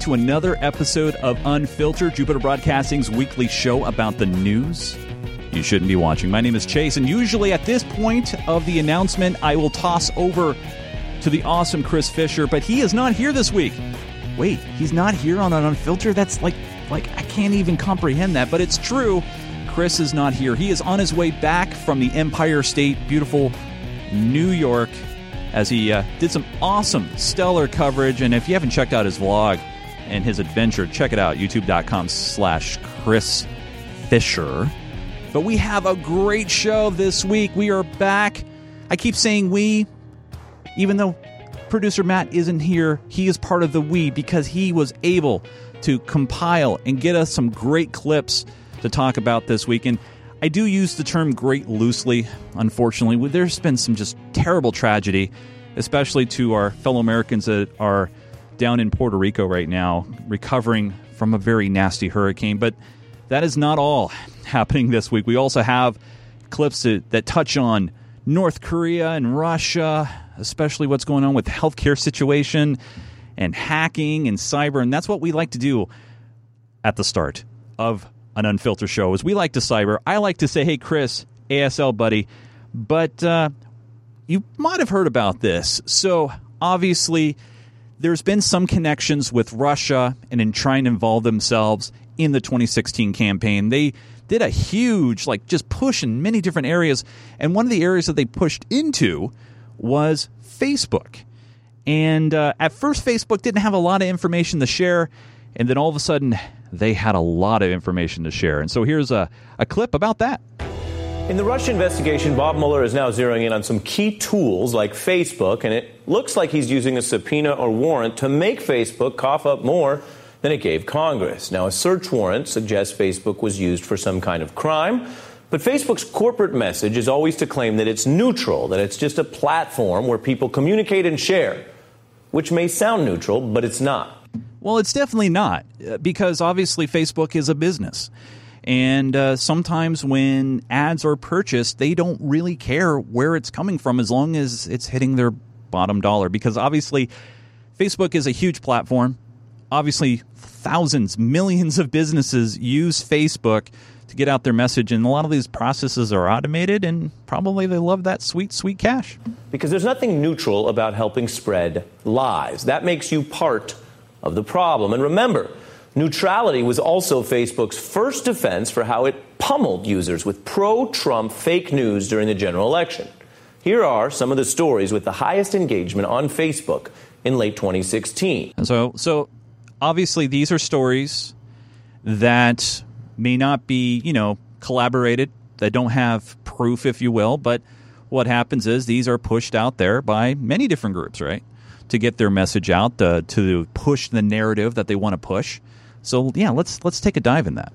to another episode of Unfiltered, Jupiter Broadcasting's weekly show about the news you shouldn't be watching. My name is Chase, and usually at this point of the announcement, I will toss over to the awesome Chris Fisher, but he is not here this week. Wait, he's not here on an Unfiltered? That's like, like I can't even comprehend that, but it's true. Chris is not here. He is on his way back from the Empire State, beautiful New York, as he uh, did some awesome, stellar coverage. And if you haven't checked out his vlog and his adventure, check it out, youtube.com slash Chris Fisher. But we have a great show this week. We are back. I keep saying we, even though producer Matt isn't here, he is part of the we because he was able to compile and get us some great clips to talk about this week. And I do use the term great loosely, unfortunately. There's been some just terrible tragedy, especially to our fellow Americans that are down in Puerto Rico right now, recovering from a very nasty hurricane. But that is not all happening this week. We also have clips that, touch on North Korea and Russia, especially what's going on with the healthcare situation and hacking and cyber. And that's what we like to do at the start of an unfiltered show. is we like to cyber, I like to say, "Hey, Chris, ASL buddy," but uh, you might have heard about this. So obviously, there's been some connections with Russia and in trying to involve themselves in the 2016 campaign. They did a huge, like, just push in many different areas, and one of the areas that they pushed into was Facebook. And uh, at first, Facebook didn't have a lot of information to share, and then all of a sudden, they had a lot of information to share. And so here's a, a clip about that. In the Russia investigation, Bob Mueller is now zeroing in on some key tools like Facebook, and it looks like he's using a subpoena or warrant to make Facebook cough up more than it gave Congress. Now, a search warrant suggests Facebook was used for some kind of crime. But Facebook's corporate message is always to claim that it's neutral, that it's just a platform where people communicate and share, which may sound neutral, but it's not. Well, it's definitely not, uh, because obviously Facebook is a business. And uh, sometimes when ads are purchased, they don't really care where it's coming from as long as it's hitting their bottom dollar. Because obviously, Facebook is a huge platform. Obviously, thousands, millions of businesses use Facebook to get out their message. And a lot of these processes are automated, and probably they love that sweet, sweet cash. Because there's nothing neutral about helping spread lies. That makes you part of the problem. And remember, neutrality was also Facebook's first defense for how it pummeled users with pro Trump fake news during the general election. Here are some of the stories with the highest engagement on Facebook in late 2016. And so, so obviously, these are stories that may not be, you know, collaborated, that don't have proof, if you will, but what happens is these are pushed out there by many different groups, right? To get their message out, uh, to push the narrative that they want to push. So yeah, let's let's take a dive in that.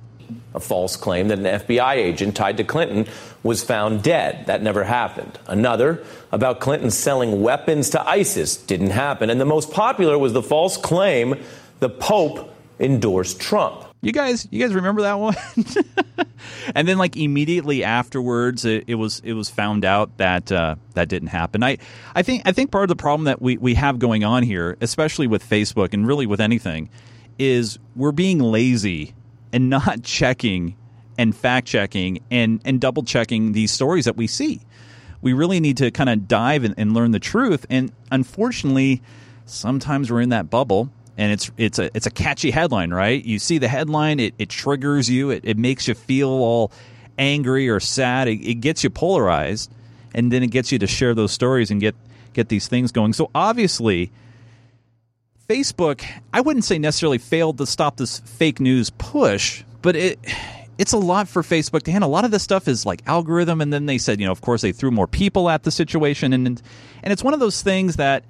A false claim that an FBI agent tied to Clinton was found dead. That never happened. Another about Clinton selling weapons to ISIS didn't happen. And the most popular was the false claim the Pope endorsed Trump. You guys, you guys remember that one? and then, like immediately afterwards, it, it was it was found out that uh, that didn't happen. I I think I think part of the problem that we we have going on here, especially with Facebook and really with anything, is we're being lazy and not checking and fact checking and and double checking these stories that we see. We really need to kind of dive and, and learn the truth. And unfortunately, sometimes we're in that bubble and it's it's a it's a catchy headline, right? You see the headline, it, it triggers you, it, it makes you feel all angry or sad, it, it gets you polarized, and then it gets you to share those stories and get get these things going. So obviously, Facebook, I wouldn't say necessarily failed to stop this fake news push, but it it's a lot for Facebook to handle. A lot of this stuff is like algorithm, and then they said, you know, of course they threw more people at the situation, and and it's one of those things that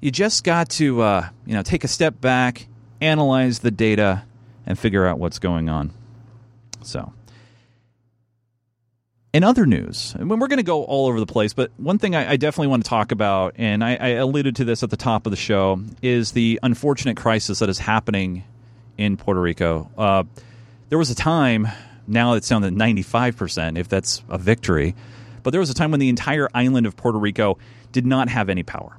you just got to uh, you know take a step back, analyze the data, and figure out what's going on. So, in other news, I mean, we're going to go all over the place, but one thing I, I definitely want to talk about, and I, I, alluded to this at the top of the show, is the unfortunate crisis that is happening in Puerto Rico. Uh, there was a time, now it's down to 95%, if that's a victory, but there was a time when the entire island of Puerto Rico did not have any power.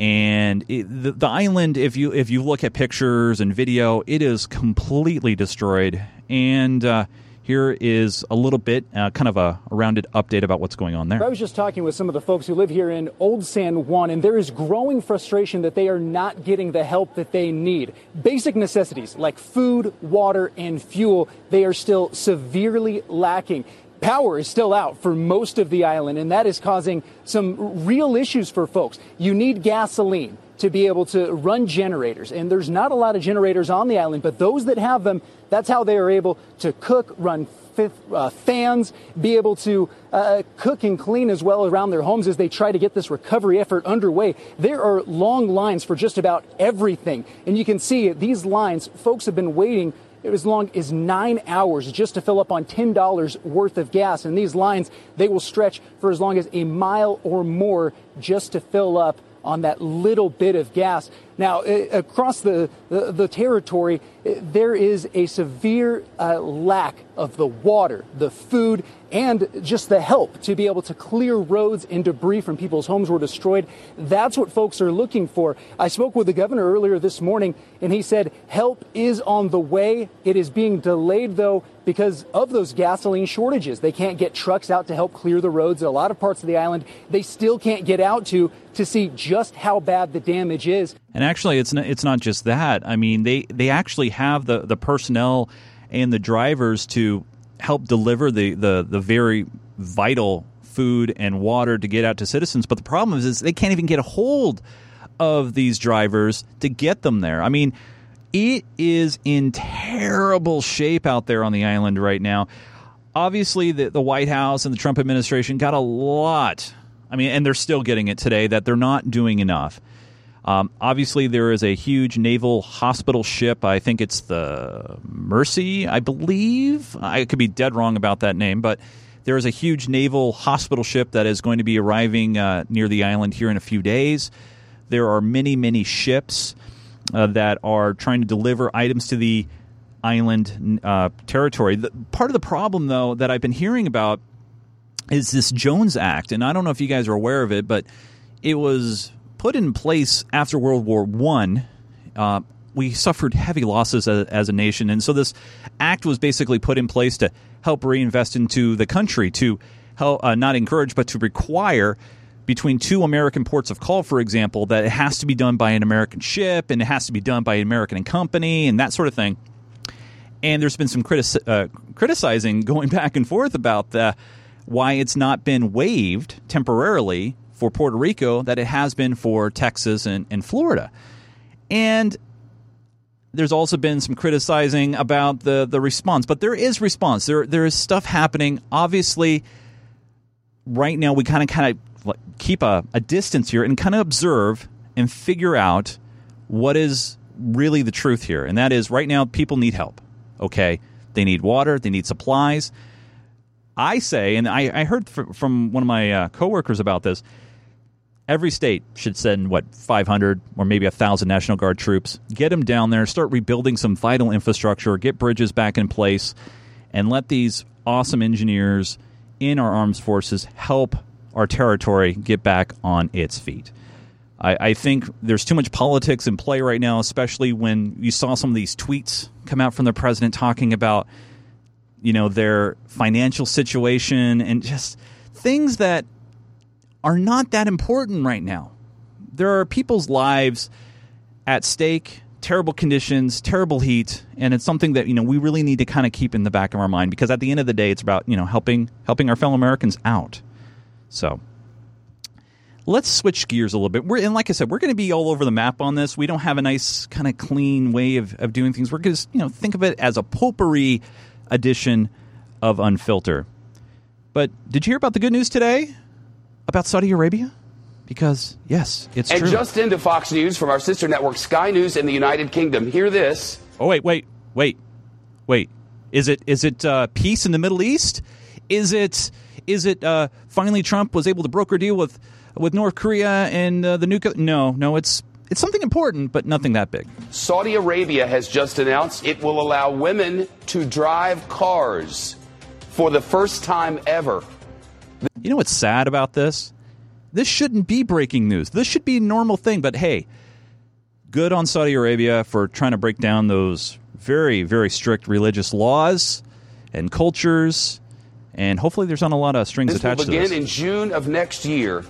And it, the, the island if you if you look at pictures and video it is completely destroyed. And uh, here is a little bit, uh, kind of a, a, rounded update about what's going on there. I was just talking with some of the folks who live here in Old San Juan, and there is growing frustration that they are not getting the help that they need. Basic necessities like food, water, and fuel, they are still severely lacking power is still out for most of the island, and that is causing some real issues for folks. You need gasoline to be able to run generators, and there's not a lot of generators on the island, but those that have them, that's how they are able to cook, run uh, fans, be able to uh, cook and clean as well around their homes as they try to get this recovery effort underway. There are long lines for just about everything. And you can see these lines, folks have been waiting as long as nine hours just to fill up on $10 worth of gas. And these lines, they will stretch for as long as a mile or more just to fill up on that little bit of gas. Now, across the, the, the territory, there is a severe uh, lack of the water, the food, and just the help to be able to clear roads and debris from people's homes were destroyed. That's what folks are looking for. I spoke with the governor earlier this morning, and he said help is on the way. It is being delayed, though, because of those gasoline shortages. They can't get trucks out to help clear the roads. In A lot of parts of the island they still can't get out to to see just how bad the damage is. And actually, it's not, it's not just that. I mean, they they actually have the the personnel and the drivers to help deliver the the the very vital food and water to get out to citizens. But the problem is, is they can't even get a hold of these drivers to get them there. I mean, it is in terrible shape out there on the island right now. Obviously, the, the White House and the Trump administration got a lot. I mean, and they're still getting it today that they're not doing enough. Um, obviously, there is a huge naval hospital ship. I think it's the Mercy, I believe. I could be dead wrong about that name, but there is a huge naval hospital ship that is going to be arriving uh, near the island here in a few days. There are many, many ships uh, that are trying to deliver items to the island uh, territory. The, part of the problem, though, that I've been hearing about is this Jones Act, and I don't know if you guys are aware of it, but it was put in place after World War One. Uh, we suffered heavy losses as, as, a nation, and so this act was basically put in place to help reinvest into the country, to help uh, not encourage, but to require between two American ports of call, for example, that it has to be done by an American ship and it has to be done by an American company and that sort of thing. And there's been some uh, criticizing going back and forth about the, why it's not been waived temporarily for Puerto Rico that it has been for Texas and, and Florida. And there's also been some criticizing about the, the response, but there is response. There there is stuff happening. Obviously, right now we kind of kind of keep a, a distance here and kind of observe and figure out what is really the truth here. And that is right now people need help. Okay, they need water, they need supplies. I say, and I, I heard from one of my uh, coworkers about this every state should send what 500 or maybe a thousand National Guard troops. Get them down there, start rebuilding some vital infrastructure, get bridges back in place, and let these awesome engineers in our armed forces help our territory get back on its feet. I, I, think there's too much politics in play right now, especially when you saw some of these tweets come out from the president talking about, you know, their financial situation and just things that are not that important right now. There are people's lives at stake, terrible conditions, terrible heat, and it's something that you know we really need to kind of keep in the back of our mind because at the end of the day, it's about you know helping helping our fellow Americans out. So let's switch gears a little bit. We're, and like I said, we're going to be all over the map on this. We don't have a nice kind of clean way of, of doing things. We're going to you know think of it as a potpourri edition of Unfilter. But did you hear about the good news today? About Saudi Arabia? Because, yes, it's and true. And just into Fox News from our sister network, Sky News in the United Kingdom. Hear this. Oh, wait, wait, wait, wait. Is it is it uh, peace in the Middle East? Is it is it uh, finally Trump was able to broker a deal with with North Korea and uh, the nuclear? No, no, it's it's something important, but nothing that big. Saudi Arabia has just announced it will allow women to drive cars for the first time ever. You know what's sad about this? This shouldn't be breaking news. This should be a normal thing. But hey, good on Saudi Arabia for trying to break down those very, very strict religious laws and cultures. And hopefully, there's not a lot of strings this attached will begin to this. in June of next year.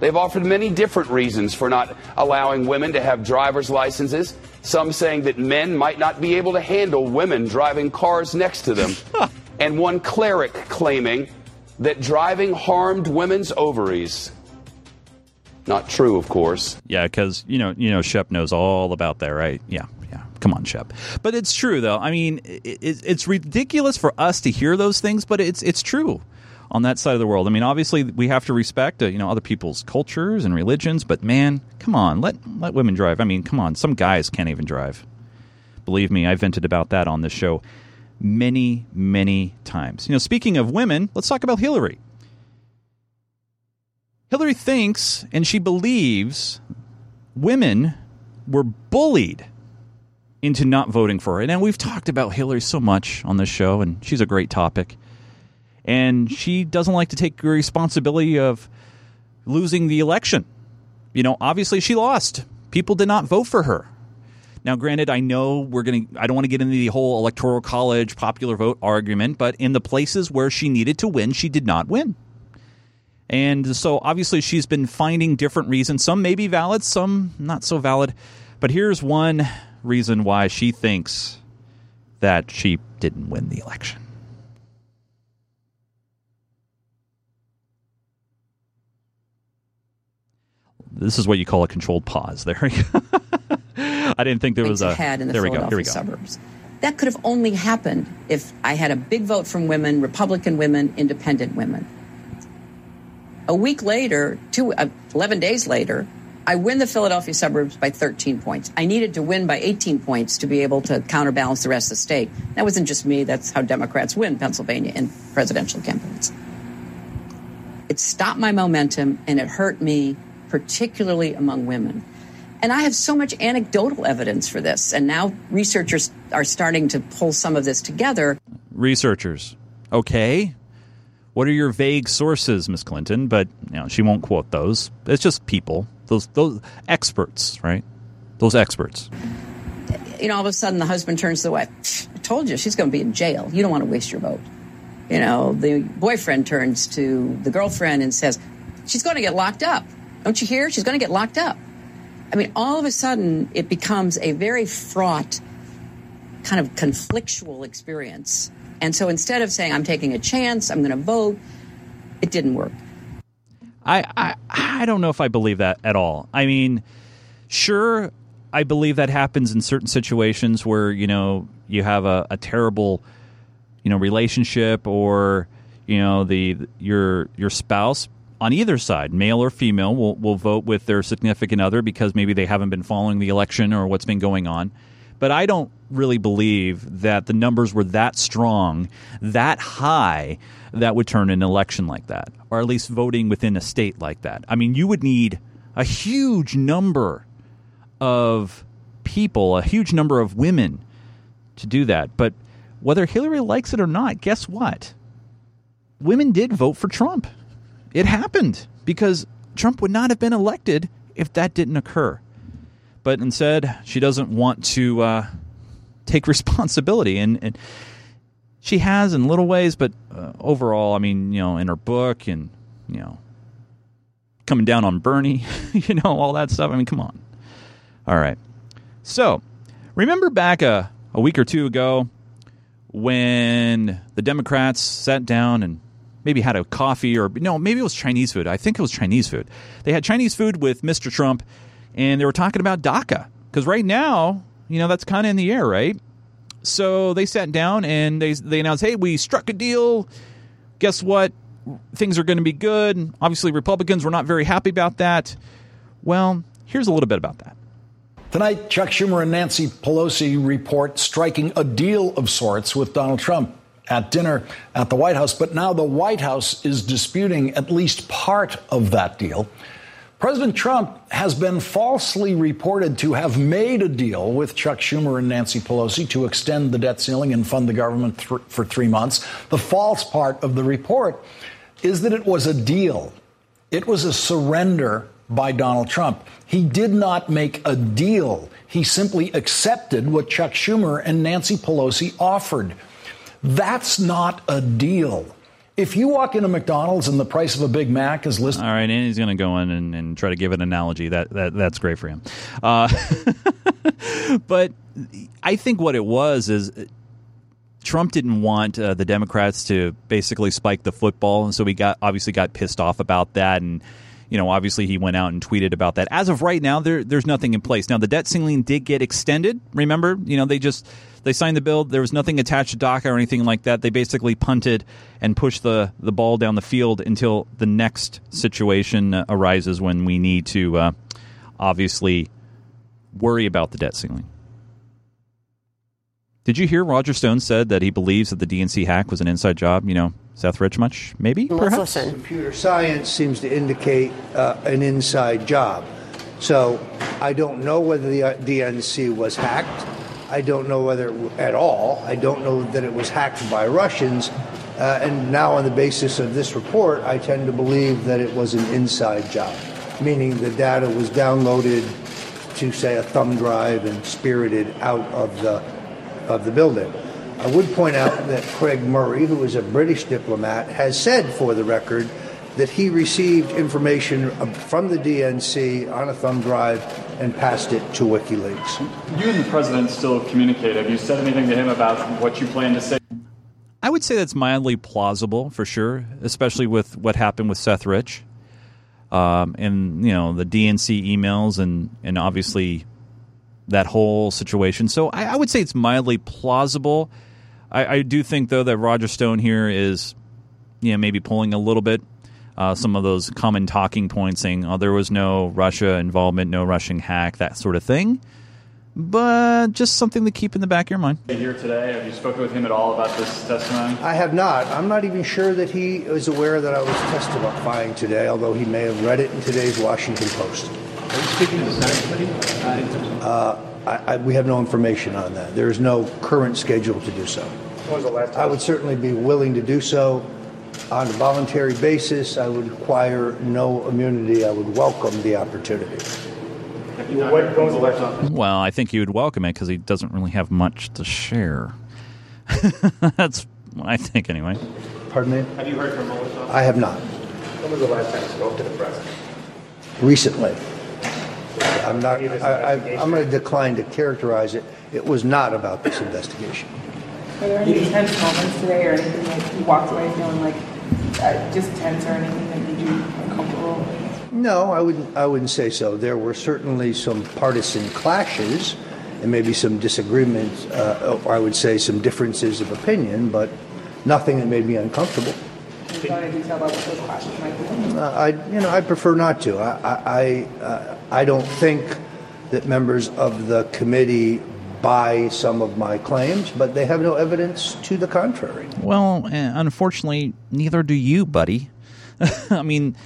They've offered many different reasons for not allowing women to have driver's licenses. Some saying that men might not be able to handle women driving cars next to them. and one cleric claiming that driving harmed women's ovaries. Not true, of course. Yeah, because you know, you know, Shep knows all about that, right? Yeah, yeah. Come on, Shep. But it's true, though. I mean, it, it's ridiculous for us to hear those things, but it's it's true on that side of the world. I mean, obviously, we have to respect uh, you know other people's cultures and religions, but man, come on, let let women drive. I mean, come on, some guys can't even drive. Believe me, I vented about that on this show many, many times. You know, speaking of women, let's talk about Hillary. Hillary thinks and she believes women were bullied into not voting for her. And we've talked about Hillary so much on this show, and she's a great topic. And she doesn't like to take responsibility of losing the election. You know, obviously she lost. People did not vote for her. Now, granted, I know we're going to, I don't want to get into the whole electoral college popular vote argument, but in the places where she needed to win, she did not win. And so obviously she's been finding different reasons. Some may be valid, some not so valid. But here's one reason why she thinks that she didn't win the election. This is what you call a controlled pause. There. I didn't think there was a. Had in the there Philadelphia we go. Here we go. suburbs. That could have only happened if I had a big vote from women, Republican women, independent women. A week later, two, uh, 11 days later, I win the Philadelphia suburbs by 13 points. I needed to win by 18 points to be able to counterbalance the rest of the state. That wasn't just me, that's how Democrats win Pennsylvania in presidential campaigns. It stopped my momentum and it hurt me, particularly among women. And I have so much anecdotal evidence for this. And now researchers are starting to pull some of this together. Researchers. Okay. What are your vague sources, Miss Clinton? But you know, she won't quote those. It's just people. Those those experts, right? Those experts. You know, all of a sudden the husband turns to the wife. I told you she's going to be in jail. You don't want to waste your vote. You know, the boyfriend turns to the girlfriend and says, She's going to get locked up. Don't you hear? She's going to get locked up. I mean, all of a sudden, it becomes a very fraught, kind of conflictual experience. And so instead of saying, I'm taking a chance, I'm going to vote, it didn't work. I, I I don't know if I believe that at all. I mean, sure, I believe that happens in certain situations where you know you have a, a terrible, you know, relationship or you know the your your spouse on either side, male or female, will will vote with their significant other because maybe they haven't been following the election or what's been going on. But I don't really believe that the numbers were that strong, that high, that would turn an election like that, or at least voting within a state like that. I mean, you would need a huge number of people, a huge number of women to do that. But whether Hillary likes it or not, guess what? Women did vote for Trump. It happened because Trump would not have been elected if that didn't occur. But instead, she doesn't want to uh, take responsibility, and, and, she has in little ways. But uh, overall, I mean, you know, in her book and you know, coming down on Bernie, you know, all that stuff. I mean, come on. All right. So, remember back a, a week or two ago when the Democrats sat down and maybe had a coffee or no, maybe it was Chinese food. I think it was Chinese food. They had Chinese food with Mr. Trump and they were talking about DACA because right now, you know, that's kind of in the air, right? So they sat down and they they announced, "Hey, we struck a deal. Guess what? Things are going to be good." Obviously, Republicans were not very happy about that. Well, here's a little bit about that. Tonight, Chuck Schumer and Nancy Pelosi report striking a deal of sorts with Donald Trump at dinner at the White House, but now the White House is disputing at least part of that deal. President Trump has been falsely reported to have made a deal with Chuck Schumer and Nancy Pelosi to extend the debt ceiling and fund the government th- for three months. The false part of the report is that it was a deal. It was a surrender by Donald Trump. He did not make a deal. He simply accepted what Chuck Schumer and Nancy Pelosi offered. That's not a deal. If you walk into McDonald's and the price of a Big Mac is listed, all right, and he's going to go in and, and, try to give an analogy. That, that that's great for him. Uh, but I think what it was is Trump didn't want uh, the Democrats to basically spike the football, and so he got obviously got pissed off about that, and you know obviously he went out and tweeted about that. As of right now, there there's nothing in place. Now the debt ceiling did get extended. Remember, you know they just they signed the bill. There was nothing attached to DACA or anything like that. They basically punted and pushed the the ball down the field until the next situation uh, arises when we need to uh, obviously worry about the debt ceiling. Did you hear Roger Stone said that he believes that the DNC hack was an inside job? You know, Seth Rich much? Maybe, Let's perhaps? listen. Computer science seems to indicate uh, an inside job. So I don't know whether the uh, DNC was hacked. I don't know whether it, at all. I don't know that it was hacked by Russians. Uh, and now, on the basis of this report, I tend to believe that it was an inside job, meaning the data was downloaded to, say, a thumb drive and spirited out of the of the building. I would point out that Craig Murray, who is a British diplomat, has said for the record that he received information from the DNC on a thumb drive and passed it to WikiLeaks. You and the president still communicate. Have you said anything to him about what you plan to say? I would say that's mildly plausible for sure, especially with what happened with Seth Rich. Um, and you know the DNC emails and and obviously that whole situation. So I, I would say it's mildly plausible. I, I, do think though that Roger Stone here is, you know, maybe pulling a little bit uh, some of those common talking points, saying, "Oh, there was no Russia involvement, no Russian hack, that sort of thing." But just something to keep in the back of your mind. Here today, have you spoken with him at all about this testimony? I have not. I'm not even sure that he is aware that I was testifying today, although he may have read it in today's Washington Post. Are you speaking to the Senate committee? Uh, I, I, we have no information on that. There is no current schedule to do so. I would certainly be willing to do so on a voluntary basis. I would require no immunity. I would welcome the opportunity. Well, I think he would welcome it because he doesn't really have much to share. That's what I think, anyway. Pardon me? Have you heard from Molotov? I have not. When was the last time you spoke to the president? Recently. I'm not. I, am going to decline to characterize it. It was not about this investigation. Are there any tense moments today, or anything that you walked away feeling like uh, just tense, or anything that made you uncomfortable? No, I wouldn't. I wouldn't say so. There were certainly some partisan clashes, and maybe some disagreements, uh, or I would say some differences of opinion, but nothing that made me uncomfortable. Uh, I, you know, I prefer not to. I, I, uh, I don't think that members of the committee buy some of my claims, but they have no evidence to the contrary. Well, eh, unfortunately, neither do you, buddy. I mean,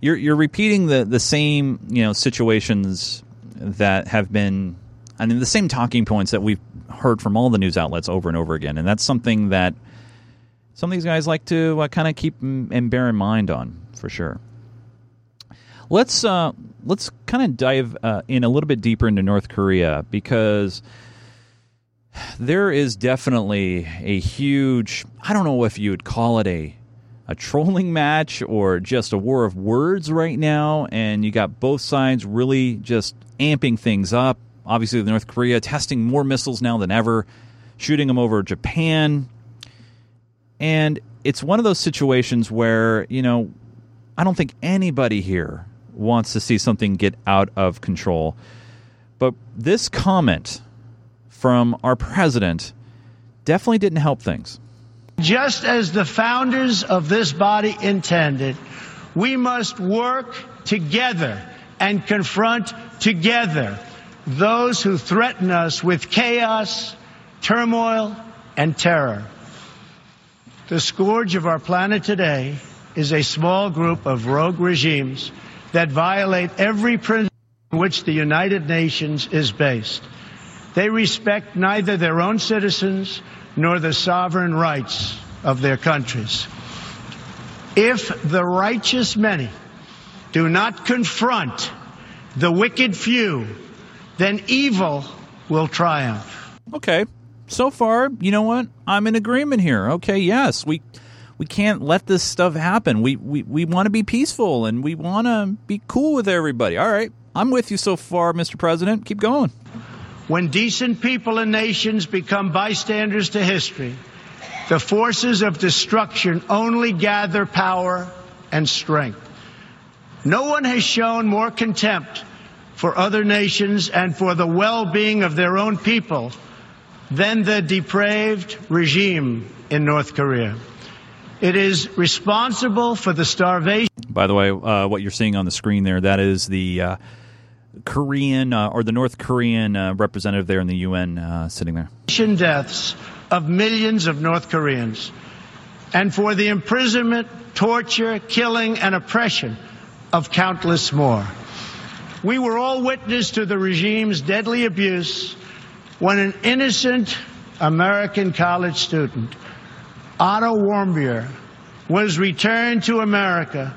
you're you're repeating the the same you know situations that have been. I mean, the same talking points that we've heard from all the news outlets over and over again, and that's something that some of these guys like to uh, kind of keep and bear in mind on for sure. Let's uh, let's kind of dive uh, in a little bit deeper into North Korea because there is definitely a huge. I don't know if you would call it a a trolling match or just a war of words right now, and you got both sides really just amping things up. Obviously, North Korea testing more missiles now than ever, shooting them over Japan and it's one of those situations where, you know, I don't think anybody here wants to see something get out of control. But this comment from our president definitely didn't help things. Just as the founders of this body intended, we must work together and confront together those who threaten us with chaos, turmoil, and terror. The scourge of our planet today is a small group of rogue regimes that violate every principle on which the United Nations is based. They respect neither their own citizens nor the sovereign rights of their countries. If the righteous many do not confront the wicked few, then evil will triumph. Okay. So far, you know what? I'm in agreement here. Okay, yes, we we can't let this stuff happen. We we, we want to be peaceful and we want to be cool with everybody. All right. I'm with you so far, Mr. President. Keep going. When decent people and nations become bystanders to history, the forces of destruction only gather power and strength. No one has shown more contempt for other nations and for the well-being of their own people than the depraved regime in North Korea. It is responsible for the starvation. By the way, uh, what you're seeing on the screen there, that is the uh, Korean uh, or the North Korean uh, representative there in the UN uh, sitting there. Deaths of millions of North Koreans and for the imprisonment, torture, killing, and oppression of countless more. We were all witness to the regime's deadly abuse when an innocent American college student, Otto Warmbier, was returned to America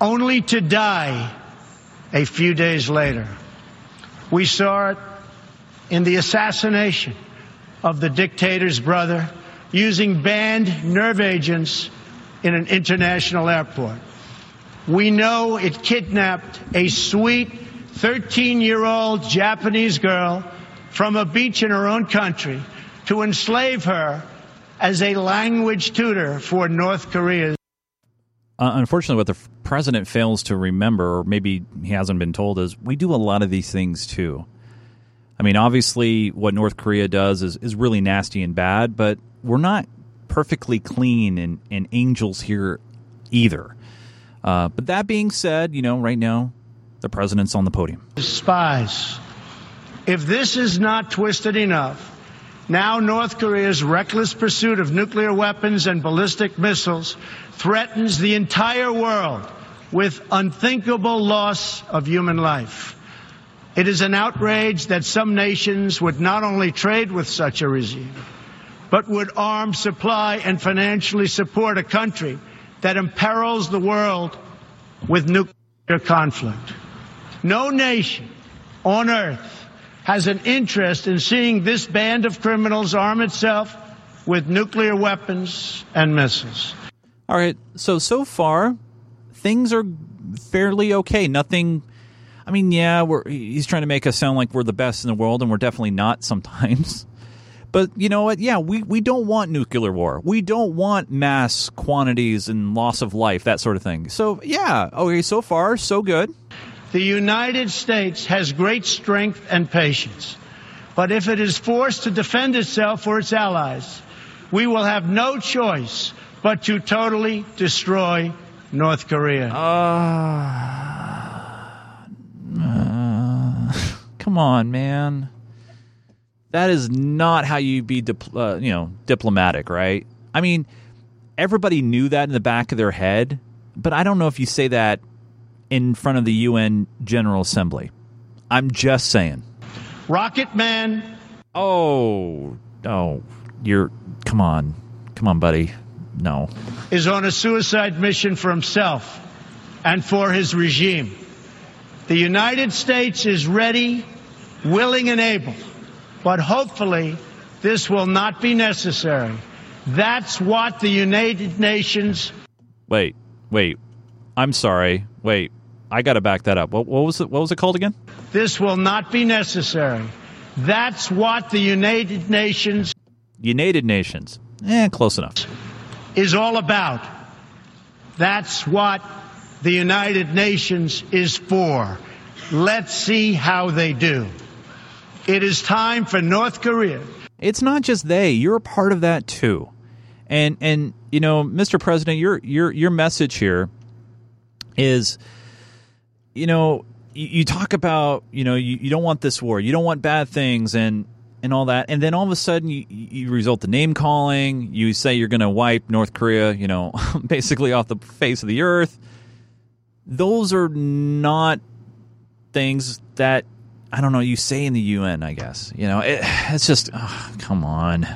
only to die a few days later. We saw it in the assassination of the dictator's brother using banned nerve agents in an international airport. We know it kidnapped a sweet 13 year old Japanese girl from a beach in her own country to enslave her as a language tutor for North Korea's. Uh, unfortunately, what the f- president fails to remember, or maybe he hasn't been told, is we do a lot of these things too. I mean, obviously, what North Korea does is, is really nasty and bad, but we're not perfectly clean and, and angels here either. Uh, but that being said, you know, right now, the president's on the podium. Spies. If this is not twisted enough, now North Korea's reckless pursuit of nuclear weapons and ballistic missiles threatens the entire world with unthinkable loss of human life. It is an outrage that some nations would not only trade with such a regime, but would arm, supply, and financially support a country that imperils the world with nuclear conflict. No nation on earth has an interest in seeing this band of criminals arm itself with nuclear weapons and missiles. All right. So, so far, things are fairly okay. Nothing. I mean, yeah, we're, he's trying to make us sound like we're the best in the world, and we're definitely not sometimes. But you know what? Yeah, we, we don't want nuclear war. We don't want mass quantities and loss of life, that sort of thing. So, yeah, okay, so far, so good. The United States has great strength and patience. But if it is forced to defend itself or its allies, we will have no choice but to totally destroy North Korea. Uh, uh, come on, man. That is not how you be, dip- uh, you know, diplomatic, right? I mean, everybody knew that in the back of their head, but I don't know if you say that in front of the UN General Assembly. I'm just saying. Rocket Man. Oh, oh, you're. Come on, come on, buddy. No. Is on a suicide mission for himself and for his regime. The United States is ready, willing, and able, but hopefully this will not be necessary. That's what the United Nations. Wait, wait. I'm sorry. Wait, I got to back that up. What, what, was it? What was it called again? This will not be necessary. That's what the United Nations. United Nations. Eh, close enough. Is all about. That's what the United Nations is for. Let's see how they do. It is time for North Korea. It's not just they. You're a part of that too. And and you know, Mr. President, your your your message here is you know, you, you talk about, you know, you, you don't want this war. You don't want bad things and and all that. And then all of a sudden you, you result to name calling. You say you're going to wipe North Korea, you know, basically off the face of the earth. Those are not things that I don't know. You say in the UN, I guess. You know, it, it's just oh, come on,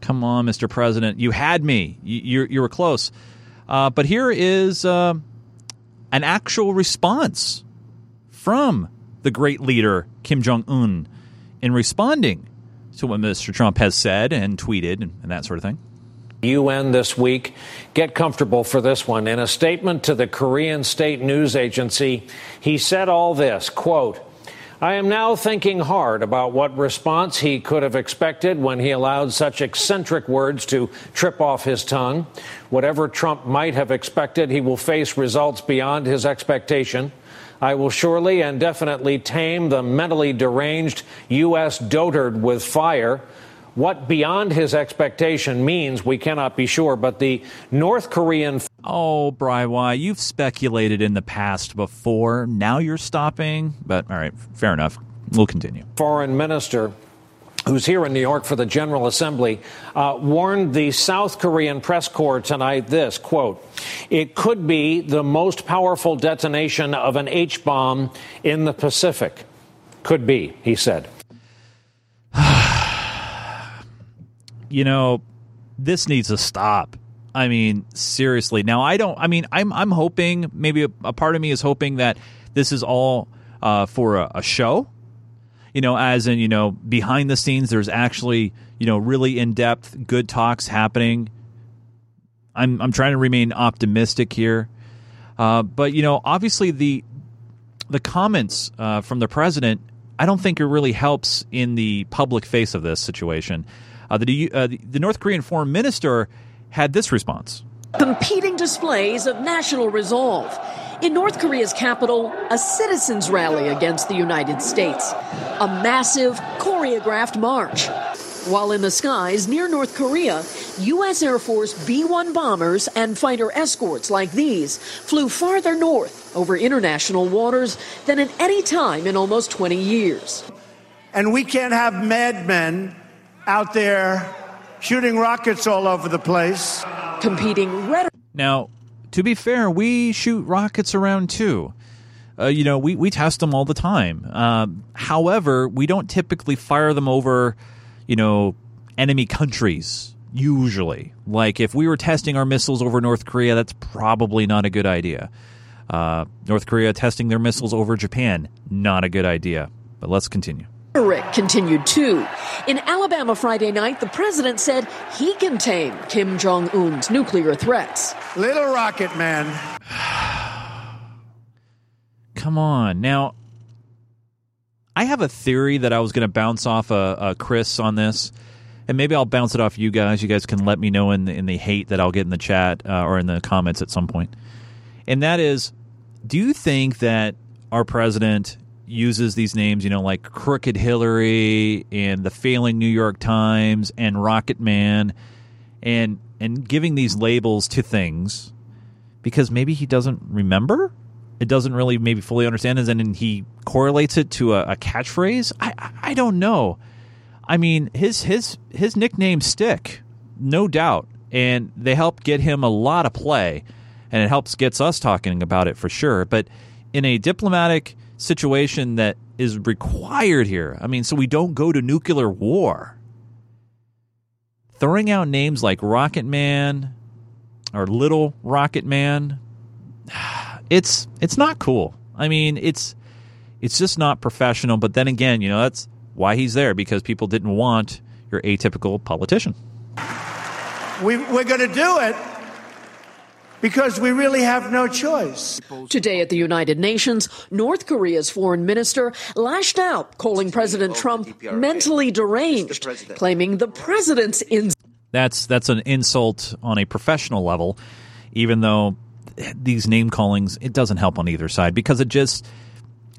come on, Mr. President. You had me. You you, you were close. Uh, but here is uh, an actual response from the great leader Kim Jong Un in responding to what Mr. Trump has said and tweeted and, and that sort of thing. UN this week. Get comfortable for this one. In a statement to the Korean state news agency, he said all this quote, I am now thinking hard about what response he could have expected when he allowed such eccentric words to trip off his tongue. Whatever Trump might have expected, he will face results beyond his expectation. I will surely and definitely tame the mentally deranged U.S. dotard with fire. What beyond his expectation means, we cannot be sure, but the North Korean. Oh, Bry, you've speculated in the past before. Now you're stopping. But all right, fair enough. We'll continue. Foreign minister who's here in New York for the General Assembly, uh, warned the South Korean press corps tonight this quote, it could be the most powerful detonation of an H bomb in the Pacific. Could be, he said. you know, this needs to stop. I mean, seriously. Now, I don't. I mean, I'm I'm hoping maybe a, a part of me is hoping that this is all uh, for a, a, show. You know, as in you know, behind the scenes, there's actually you know really in depth, good talks happening. I'm I'm trying to remain optimistic here, uh, but you know, obviously the the comments uh, from the president, I don't think it really helps in the public face of this situation. Uh, the, uh, the North Korean foreign minister had this response. Competing displays of national resolve. In North Korea's capital, a citizens' rally against the United States. A massive, choreographed march. While in the skies near North Korea, U.S. Air Force B 1 bombers and fighter escorts like these flew farther north over international waters than at any time in almost 20 years. And we can't have madmen out there shooting rockets all over the place. Competing rhetoric. Now, to be fair, we shoot rockets around too. Uh, you know, we, we test them all the time. Uh, however, we don't typically fire them over, you know, enemy countries, usually. Like, if we were testing our missiles over North Korea, that's probably not a good idea. Uh, North Korea testing their missiles over Japan, not a good idea. But let's continue rhetoric continued too. In Alabama Friday night, the president said he can tame Kim Jong un's nuclear threats. Little rocket man. Come on. Now, I have a theory that I was going to bounce off a uh, uh, Chris on this. And maybe I'll bounce it off you guys. You guys can let me know in the, in the hate that I'll get in the chat uh, or in the comments at some point. And that is, do you think that our president uses these names, you know, like Crooked Hillary and the failing New York Times and Rocket Man and and giving these labels to things because maybe he doesn't remember? It doesn't really maybe fully understand and he correlates it to a, a catchphrase? I, I, I don't know. I mean his his his nickname stick no doubt and they help get him a lot of play and it helps gets us talking about it for sure. But in a diplomatic situation that is required here. I mean, so we don't go to nuclear war. Throwing out names like Rocket Man or Little Rocket Man, it's it's not cool. I mean, it's it's just not professional. But then again, you know, that's why he's there because people didn't want your atypical politician. We, we're going to do it because we really have no choice. Today at the United Nations, North Korea's foreign minister lashed out, calling President Trump mentally deranged, claiming the president's in. That's that's an insult on a professional level, even though these name callings it doesn't help on either side because it just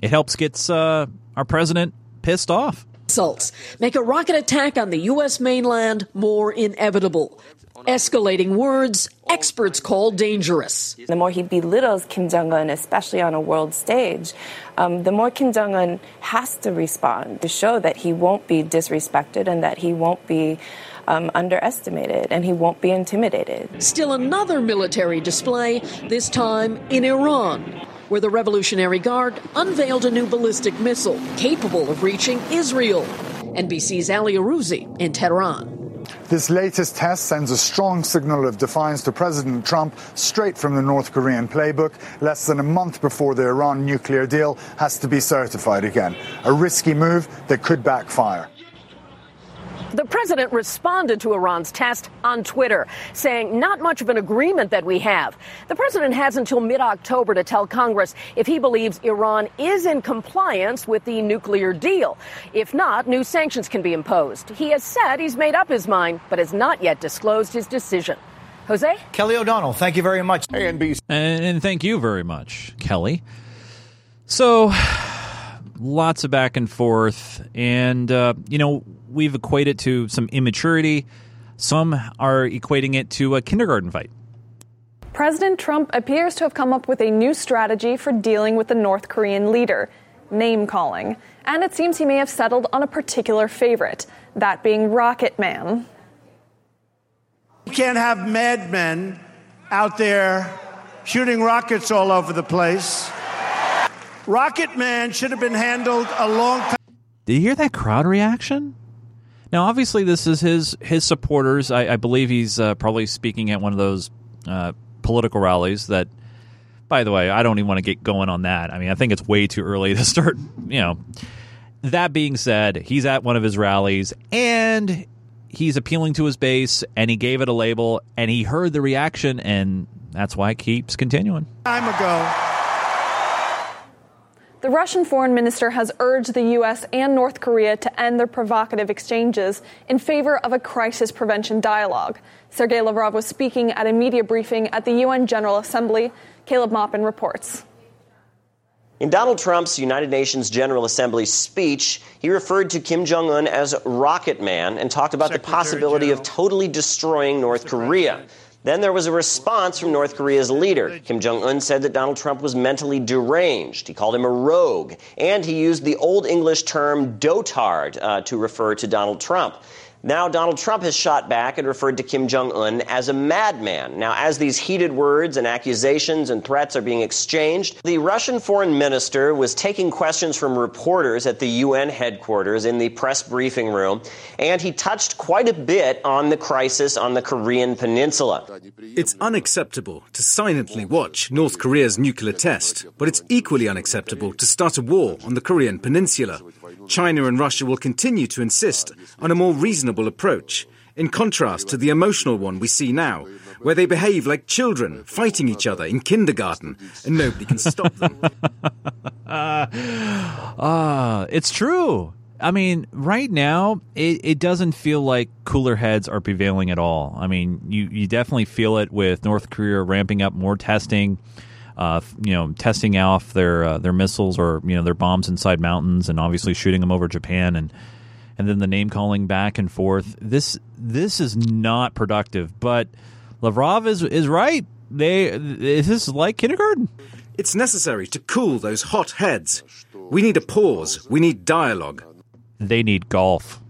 it helps gets uh, our president pissed off. Insults make a rocket attack on the U.S. mainland more inevitable. Escalating words experts call dangerous. The more he belittles Kim Jong un, especially on a world stage, um, the more Kim Jong un has to respond to show that he won't be disrespected and that he won't be. Um, underestimated and he won't be intimidated. Still another military display, this time in Iran, where the Revolutionary Guard unveiled a new ballistic missile capable of reaching Israel. NBC's Ali Arouzi in Tehran. This latest test sends a strong signal of defiance to President Trump straight from the North Korean playbook, less than a month before the Iran nuclear deal has to be certified again. A risky move that could backfire. The president responded to Iran's test on Twitter, saying, Not much of an agreement that we have. The president has until mid October to tell Congress if he believes Iran is in compliance with the nuclear deal. If not, new sanctions can be imposed. He has said he's made up his mind, but has not yet disclosed his decision. Jose? Kelly O'Donnell, thank you very much. Hey, NBC. And, and thank you very much, Kelly. So, lots of back and forth. And, uh, you know, we've equated to some immaturity. Some are equating it to a kindergarten fight. President Trump appears to have come up with a new strategy for dealing with the North Korean leader name calling. And it seems he may have settled on a particular favorite, that being Rocket Man. You can't have madmen out there shooting rockets all over the place. Rocket Man should have been handled a long time. Did you hear that crowd reaction? Now, obviously, this is his his supporters. I, I believe he's uh, probably speaking at one of those uh, political rallies. That, by the way, I don't even want to get going on that. I mean, I think it's way too early to start. You know. That being said, he's at one of his rallies and he's appealing to his base, and he gave it a label, and he heard the reaction, and that's why it keeps continuing. Time ago. The Russian foreign minister has urged the U.S. and North Korea to end their provocative exchanges in favor of a crisis prevention dialogue. Sergei Lavrov was speaking at a media briefing at the UN General Assembly. Caleb Maupin reports. In Donald Trump's United Nations General Assembly speech, he referred to Kim Jong un as Rocket Man and talked about Secretary the possibility General. of totally destroying North Korea. Then there was a response from North Korea's leader. Kim Jong un said that Donald Trump was mentally deranged. He called him a rogue. And he used the Old English term dotard uh, to refer to Donald Trump. Now, Donald Trump has shot back and referred to Kim Jong un as a madman. Now, as these heated words and accusations and threats are being exchanged, the Russian foreign minister was taking questions from reporters at the UN headquarters in the press briefing room, and he touched quite a bit on the crisis on the Korean peninsula. It's unacceptable to silently watch North Korea's nuclear test, but it's equally unacceptable to start a war on the Korean peninsula. China and Russia will continue to insist on a more reasonable approach, in contrast to the emotional one we see now, where they behave like children fighting each other in kindergarten and nobody can stop them. uh, uh, it's true. I mean, right now, it, it doesn't feel like cooler heads are prevailing at all. I mean, you, you definitely feel it with North Korea ramping up more testing uh, you know, testing off their uh, their missiles or you know their bombs inside mountains, and obviously shooting them over Japan, and and then the name calling back and forth. This this is not productive. But Lavrov is is right. They this is like kindergarten. It's necessary to cool those hot heads. We need a pause. We need dialogue. They need golf.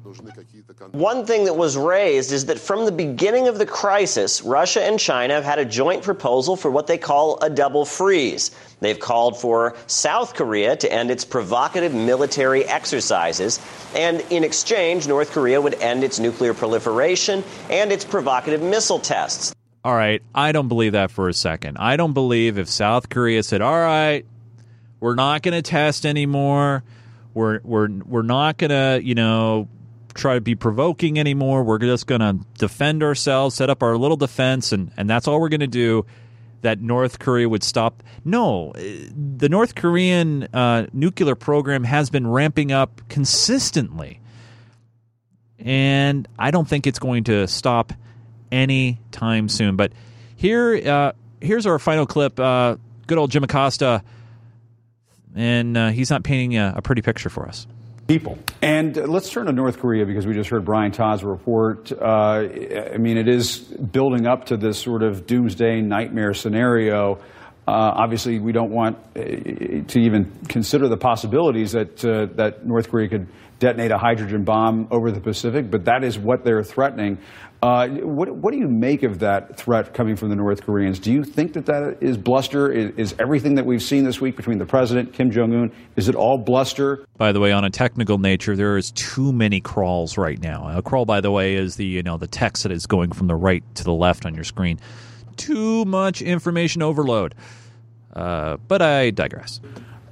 One thing that was raised is that from the beginning of the crisis, Russia and China have had a joint proposal for what they call a double freeze. They've called for South Korea to end its provocative military exercises, and in exchange, North Korea would end its nuclear proliferation and its provocative missile tests. All right, I don't believe that for a second. I don't believe if South Korea said, "All right, we're not going to test anymore. We're we're we're not going to, you know, try to be provoking anymore. We're just going to defend ourselves, set up our little defense, and, and that's all we're going to do. That North Korea would stop. No, the North Korean uh, nuclear program has been ramping up consistently. And I don't think it's going to stop anytime soon. But here, uh, here's our final clip. Uh, good old Jim Acosta. And uh, he's not painting a, a pretty picture for us people. And let's turn to North Korea because we just heard Brian Todd's report. Uh, I mean, it is building up to this sort of doomsday nightmare scenario. Uh, obviously, we don't want uh, to even consider the possibilities that uh, that North Korea could detonate a hydrogen bomb over the Pacific, but that is what they're threatening. Uh, what, what, do you make of that threat coming from the North Koreans? Do you think that that is bluster? Is, is everything that we've seen this week between the president, Kim Jong Un, is it all bluster? By the way, on a technical nature, there is too many crawls right now. A crawl, by the way, is the you know the text that is going from the right to the left on your screen. Too much information overload. Uh, but I digress.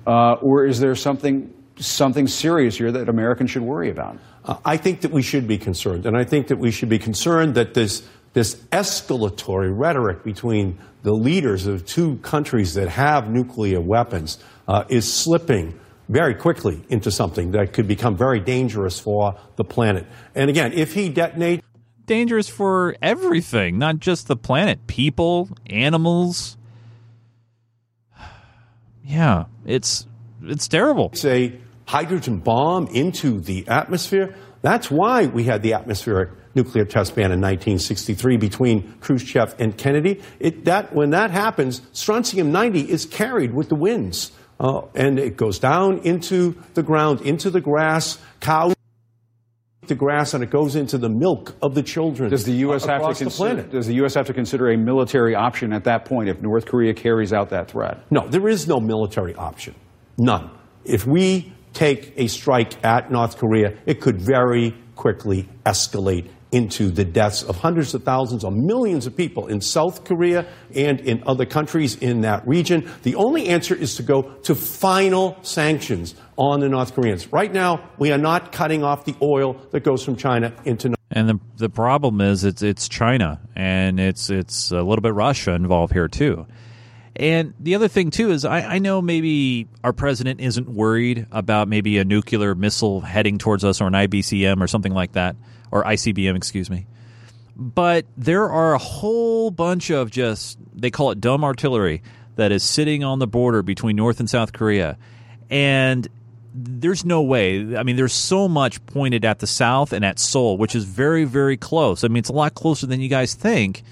Uh, or is there something something serious here that Americans should worry about? Uh, I think that we should be concerned, and I think that we should be concerned that this this escalatory rhetoric between the leaders of two countries that have nuclear weapons uh, is slipping very quickly into something that could become very dangerous for the planet. And again, if he detonates, dangerous for everything, not just the planet, people, animals. Yeah, it's it's terrible. It's a hydrogen bomb into the atmosphere. That's why we had the atmospheric nuclear test ban in 1963 between Khrushchev and Kennedy. It, that, when that happens, strontium 90 is carried with the winds. Uh, and it goes down into the ground, into the grass. Cows the grass and it goes into the milk of the children. Does the U.S. have to consider? Does the U.S. have to consider a military option at that point if North Korea carries out that threat? No, there is no military option. None. If we take a strike at North Korea, it could very quickly escalate into the deaths of hundreds of thousands or millions of people in South Korea and in other countries in that region. The only answer is to go to final sanctions on the North Koreans. Right now, we are not cutting off the oil that goes from China into North and the the problem is it's it's China and it's it's a little bit Russia involved here too. And the other thing too is I, I, know maybe our president isn't worried about maybe a nuclear missile heading towards us or an IBCM or something like that or ICBM, excuse me. But there are a whole bunch of just they call it dumb artillery that is sitting on the border between North and South Korea, and there's no way. I mean, there's so much pointed at the south and at Seoul, which is very very close. I mean, it's a lot closer than you guys think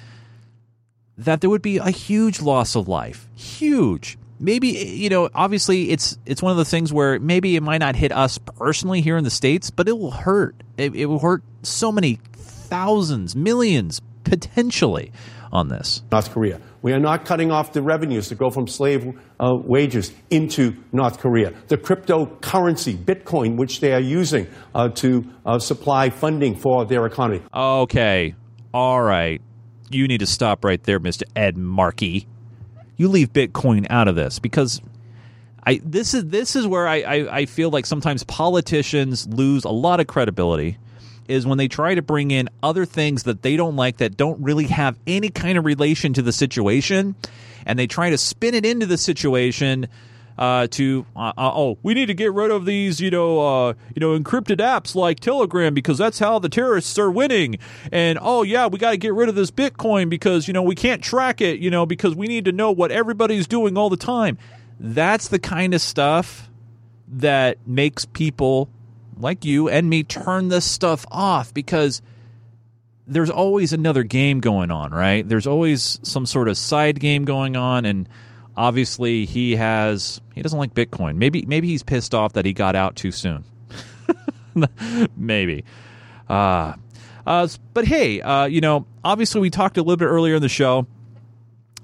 that there would be a huge loss of life. Huge. Maybe you know, obviously it's it's one of the things where maybe it might not hit us personally here in the states, but it will hurt. It, it will hurt so many thousands, millions potentially on this. North Korea. We are not cutting off the revenues that go from slave uh, wages into North Korea. The cryptocurrency, Bitcoin, which they are using uh, to uh, supply funding for their economy. Okay. All right you need to stop right there, Mr. Ed Markey. You leave Bitcoin out of this because I this is this is where I, I, I feel like sometimes politicians lose a lot of credibility is when they try to bring in other things that they don't like that don't really have any kind of relation to the situation and they try to spin it into the situation uh, to uh, uh, oh we need to get rid of these you know uh, you know encrypted apps like Telegram because that's how the terrorists are winning and oh yeah we got to get rid of this Bitcoin because you know we can't track it you know because we need to know what everybody's doing all the time. That's the kind of stuff that makes people like you and me turn this stuff off because there's always another game going on, right? There's always some sort of side game going on and obviously he has he doesn't like Bitcoin. Maybe maybe he's pissed off that he got out too soon. maybe. Uh, uh, but hey, uh, you know, obviously we talked a little bit earlier in the show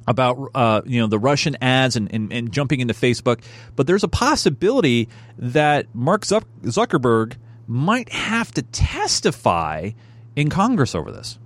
about uh, you know the Russian ads and, and, and, jumping into Facebook, but there's a possibility that Mark Zuckerberg might have to testify in Congress over this.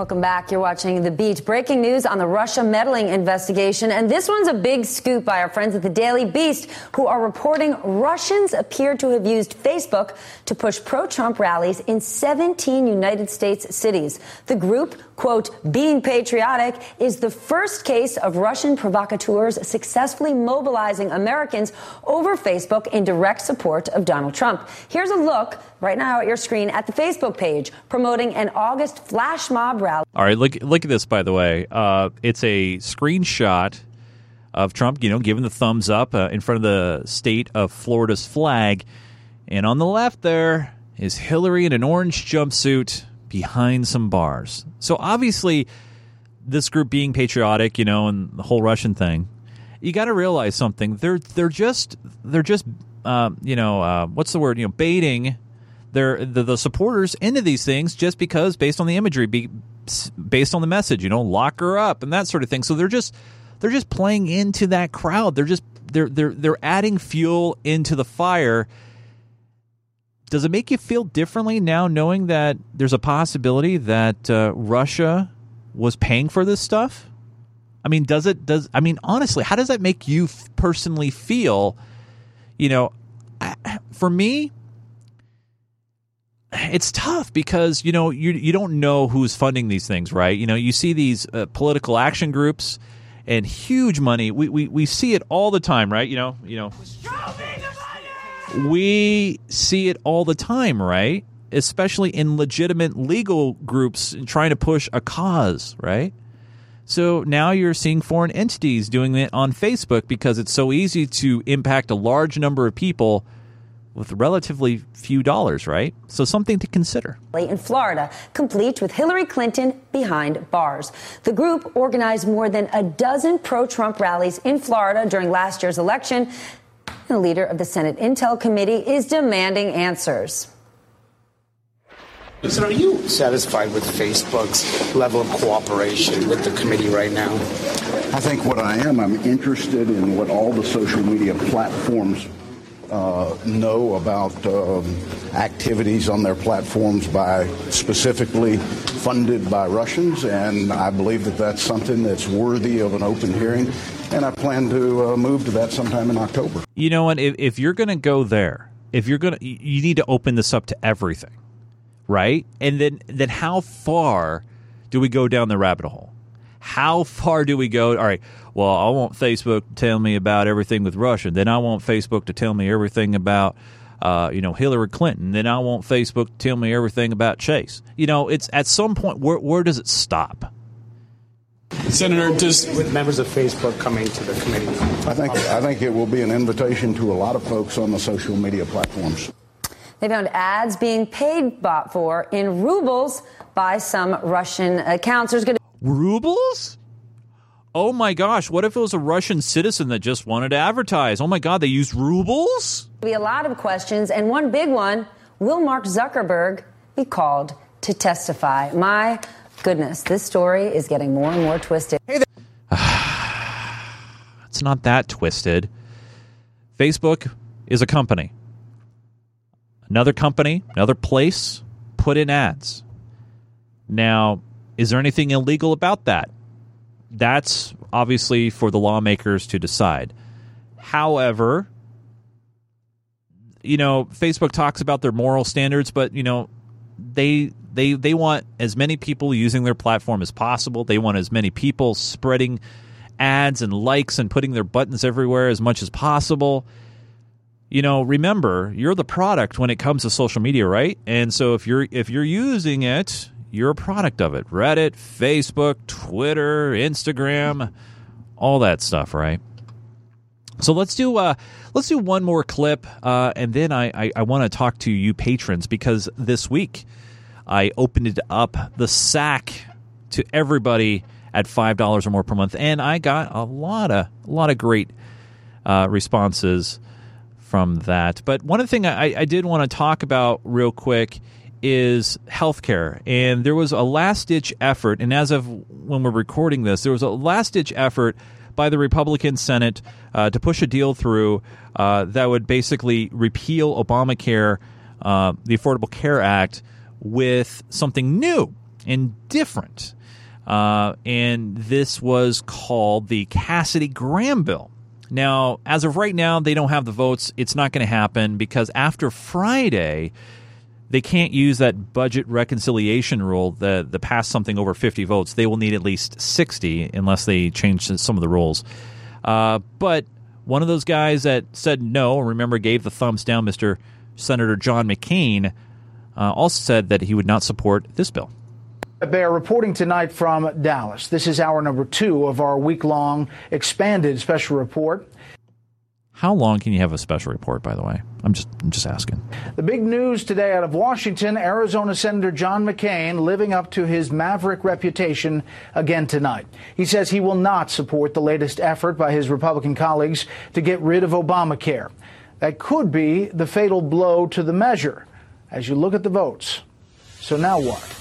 Welcome back. You're watching The Beat. Breaking news on the Russia meddling investigation. And this one's a big scoop by our friends at the Daily Beast, who are reporting Russians appear to have used Facebook to push pro Trump rallies in 17 United States cities. The group, quote, being patriotic, is the first case of Russian provocateurs successfully mobilizing Americans over Facebook in direct support of Donald Trump. Here's a look right now at your screen at the Facebook page promoting an August flash mob rally. All right, look look at this by the way. Uh, it's a screenshot of Trump, you know, giving the thumbs up uh, in front of the state of Florida's flag, and on the left there is Hillary in an orange jumpsuit behind some bars. So obviously, this group being patriotic, you know, and the whole Russian thing, you got to realize something. They're they're just they're just uh, you know uh, what's the word? You know, baiting their the, the supporters into these things just because based on the imagery, be, based on the message. You know, lock her up and that sort of thing. So they're just they're just playing into that crowd. They're just they're they're they're adding fuel into the fire. Does it make you feel differently now knowing that there's a possibility that uh, Russia was paying for this stuff? I mean, does it does I mean honestly, how does that make you f- personally feel? You know, for me, it's tough because you know you you don't know who's funding these things, right? You know, you see these uh, political action groups and huge money. We, we we see it all the time, right? You know, you know. We see it all the time, right? Especially in legitimate legal groups trying to push a cause, right? So now you're seeing foreign entities doing it on Facebook because it's so easy to impact a large number of people with relatively few dollars, right? So something to consider. In Florida, complete with Hillary Clinton behind bars. The group organized more than a dozen pro Trump rallies in Florida during last year's election. The leader of the Senate Intel Committee is demanding answers. So are you satisfied with Facebook's level of cooperation with the committee right now? I think what I am, I'm interested in what all the social media platforms uh, know about um, activities on their platforms by specifically funded by Russians, and I believe that that's something that's worthy of an open hearing, and I plan to uh, move to that sometime in October. You know what? If, if you're going to go there, if you're going to, you need to open this up to everything right? And then then how far do we go down the rabbit hole? How far do we go? All right. Well, I want Facebook to tell me about everything with Russia. Then I want Facebook to tell me everything about, uh, you know, Hillary Clinton. Then I want Facebook to tell me everything about Chase. You know, it's at some point where where does it stop? Senator, just with members of Facebook coming to the committee, I think I think it will be an invitation to a lot of folks on the social media platforms. They found ads being paid bought for in rubles by some Russian accounts. There's going to rubles. Oh my gosh! What if it was a Russian citizen that just wanted to advertise? Oh my God! They use rubles. Be a lot of questions, and one big one: Will Mark Zuckerberg be called to testify? My goodness, this story is getting more and more twisted. Hey it's not that twisted. Facebook is a company another company, another place, put in ads. Now, is there anything illegal about that? That's obviously for the lawmakers to decide. However, you know, Facebook talks about their moral standards, but you know, they they they want as many people using their platform as possible. They want as many people spreading ads and likes and putting their buttons everywhere as much as possible you know remember you're the product when it comes to social media right and so if you're if you're using it you're a product of it reddit facebook twitter instagram all that stuff right so let's do uh let's do one more clip uh and then i i, I want to talk to you patrons because this week i opened it up the sack to everybody at five dollars or more per month and i got a lot of a lot of great uh responses from that. But one of the thing I, I did want to talk about real quick is healthcare. And there was a last ditch effort, and as of when we're recording this, there was a last ditch effort by the Republican Senate uh, to push a deal through uh, that would basically repeal Obamacare, uh, the Affordable Care Act, with something new and different. Uh, and this was called the Cassidy Graham Bill. Now, as of right now, they don't have the votes. It's not going to happen because after Friday, they can't use that budget reconciliation rule that the pass something over 50 votes. They will need at least 60 unless they change some of the rules. Uh, but one of those guys that said no, remember, gave the thumbs down, Mr. Senator John McCain, uh, also said that he would not support this bill. Baier reporting tonight from Dallas. This is hour number two of our week long expanded special report. How long can you have a special report? By the way, I'm just I'm just asking. The big news today out of Washington: Arizona Senator John McCain living up to his maverick reputation again tonight. He says he will not support the latest effort by his Republican colleagues to get rid of Obamacare. That could be the fatal blow to the measure as you look at the votes. So now what?